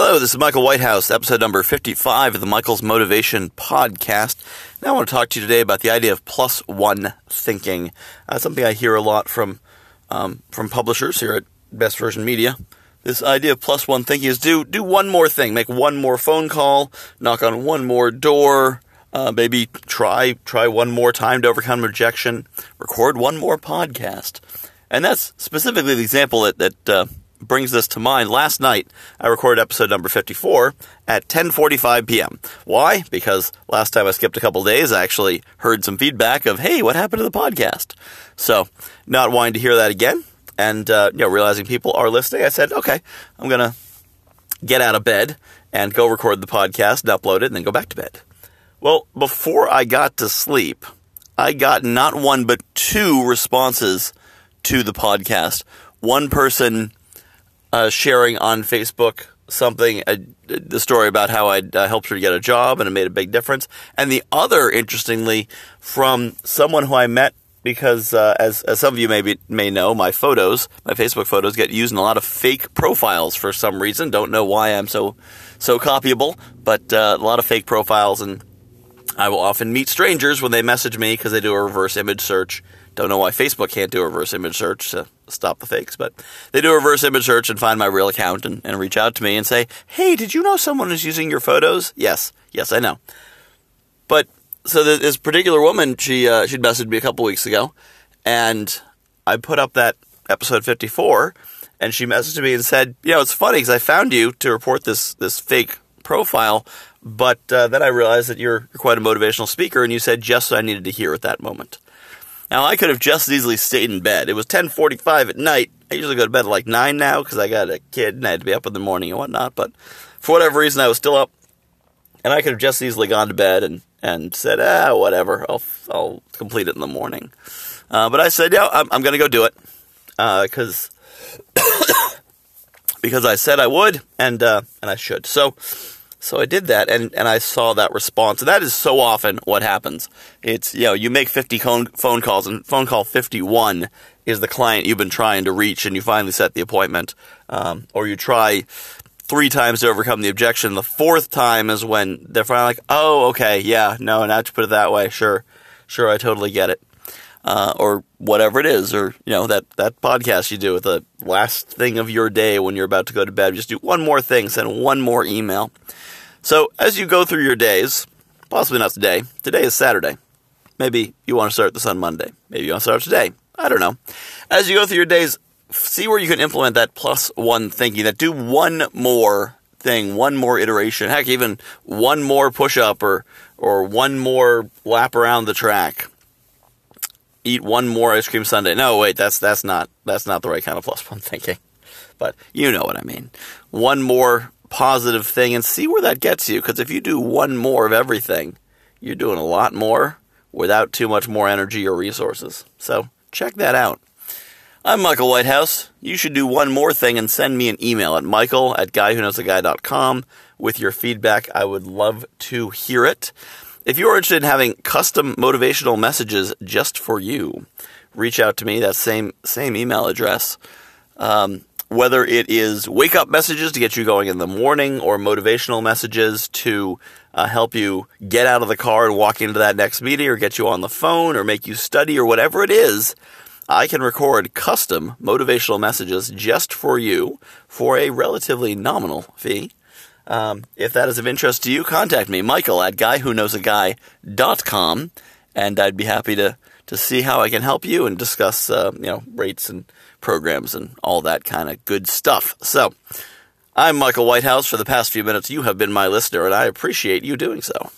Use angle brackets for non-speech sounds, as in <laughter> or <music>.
Hello, this is Michael Whitehouse, episode number 55 of the Michael's Motivation Podcast. Now I want to talk to you today about the idea of plus one thinking. Uh, something I hear a lot from um, from publishers here at Best Version Media. This idea of plus one thinking is do do one more thing, make one more phone call, knock on one more door, uh, maybe try try one more time to overcome rejection, record one more podcast, and that's specifically the example that that uh, brings this to mind. Last night, I recorded episode number 54 at 10:45 p.m. Why? Because last time I skipped a couple days, I actually heard some feedback of, "Hey, what happened to the podcast?" So, not wanting to hear that again, and uh, you know, realizing people are listening, I said, "Okay, I'm gonna get out of bed and go record the podcast and upload it, and then go back to bed." Well, before I got to sleep, I got not one but two responses to the podcast. One person uh, sharing on Facebook something, uh, the story about how I uh, helped her get a job and it made a big difference. And the other, interestingly, from someone who I met because, uh, as, as some of you may, may know, my photos, my Facebook photos, get used in a lot of fake profiles for some reason. Don't know why I'm so so copyable, but uh, a lot of fake profiles, and I will often meet strangers when they message me because they do a reverse image search don't know why Facebook can't do a reverse image search to stop the fakes, but they do a reverse image search and find my real account and, and reach out to me and say, hey, did you know someone is using your photos? Yes, yes, I know. But so this particular woman, she uh, she'd messaged me a couple weeks ago, and I put up that episode 54, and she messaged me and said, you know, it's funny because I found you to report this this fake profile, but uh, then I realized that you're quite a motivational speaker, and you said just what I needed to hear at that moment. Now I could have just as easily stayed in bed. It was 10:45 at night. I usually go to bed at like nine now because I got a kid and I had to be up in the morning and whatnot. But for whatever reason, I was still up, and I could have just as easily gone to bed and and said, ah, whatever, I'll I'll complete it in the morning. Uh, but I said, yeah, I'm, I'm going to go do it because uh, <coughs> because I said I would and uh, and I should. So so I did that and, and I saw that response. That is so often what happens. It's, you know, you make 50 phone calls and phone call 51 is the client you've been trying to reach and you finally set the appointment. Um, or you try three times to overcome the objection. The fourth time is when they're finally like, oh, okay, yeah, no, now to put it that way, sure, sure, I totally get it. Uh, or whatever it is, or you know that that podcast you do with the last thing of your day when you're about to go to bed. Just do one more thing, send one more email. So as you go through your days, possibly not today. Today is Saturday. Maybe you want to start this on Monday. Maybe you want to start today. I don't know. As you go through your days, see where you can implement that plus one thinking. That do one more thing, one more iteration. Heck, even one more push up or or one more lap around the track eat one more ice cream sundae. No, wait, that's that's not that's not the right kind of plus one <laughs> thinking. But you know what I mean. One more positive thing and see where that gets you because if you do one more of everything, you're doing a lot more without too much more energy or resources. So, check that out. I'm Michael Whitehouse. You should do one more thing and send me an email at michael at guywhoknowsaguy.com with your feedback. I would love to hear it. If you're interested in having custom motivational messages just for you, reach out to me. That same same email address. Um, whether it is wake up messages to get you going in the morning, or motivational messages to uh, help you get out of the car and walk into that next meeting, or get you on the phone, or make you study, or whatever it is, I can record custom motivational messages just for you for a relatively nominal fee. Um, if that is of interest to you, contact me, Michael at guywhoknowsaguy.com, and I'd be happy to, to see how I can help you and discuss, uh, you know, rates and programs and all that kind of good stuff. So, I'm Michael Whitehouse. For the past few minutes, you have been my listener, and I appreciate you doing so.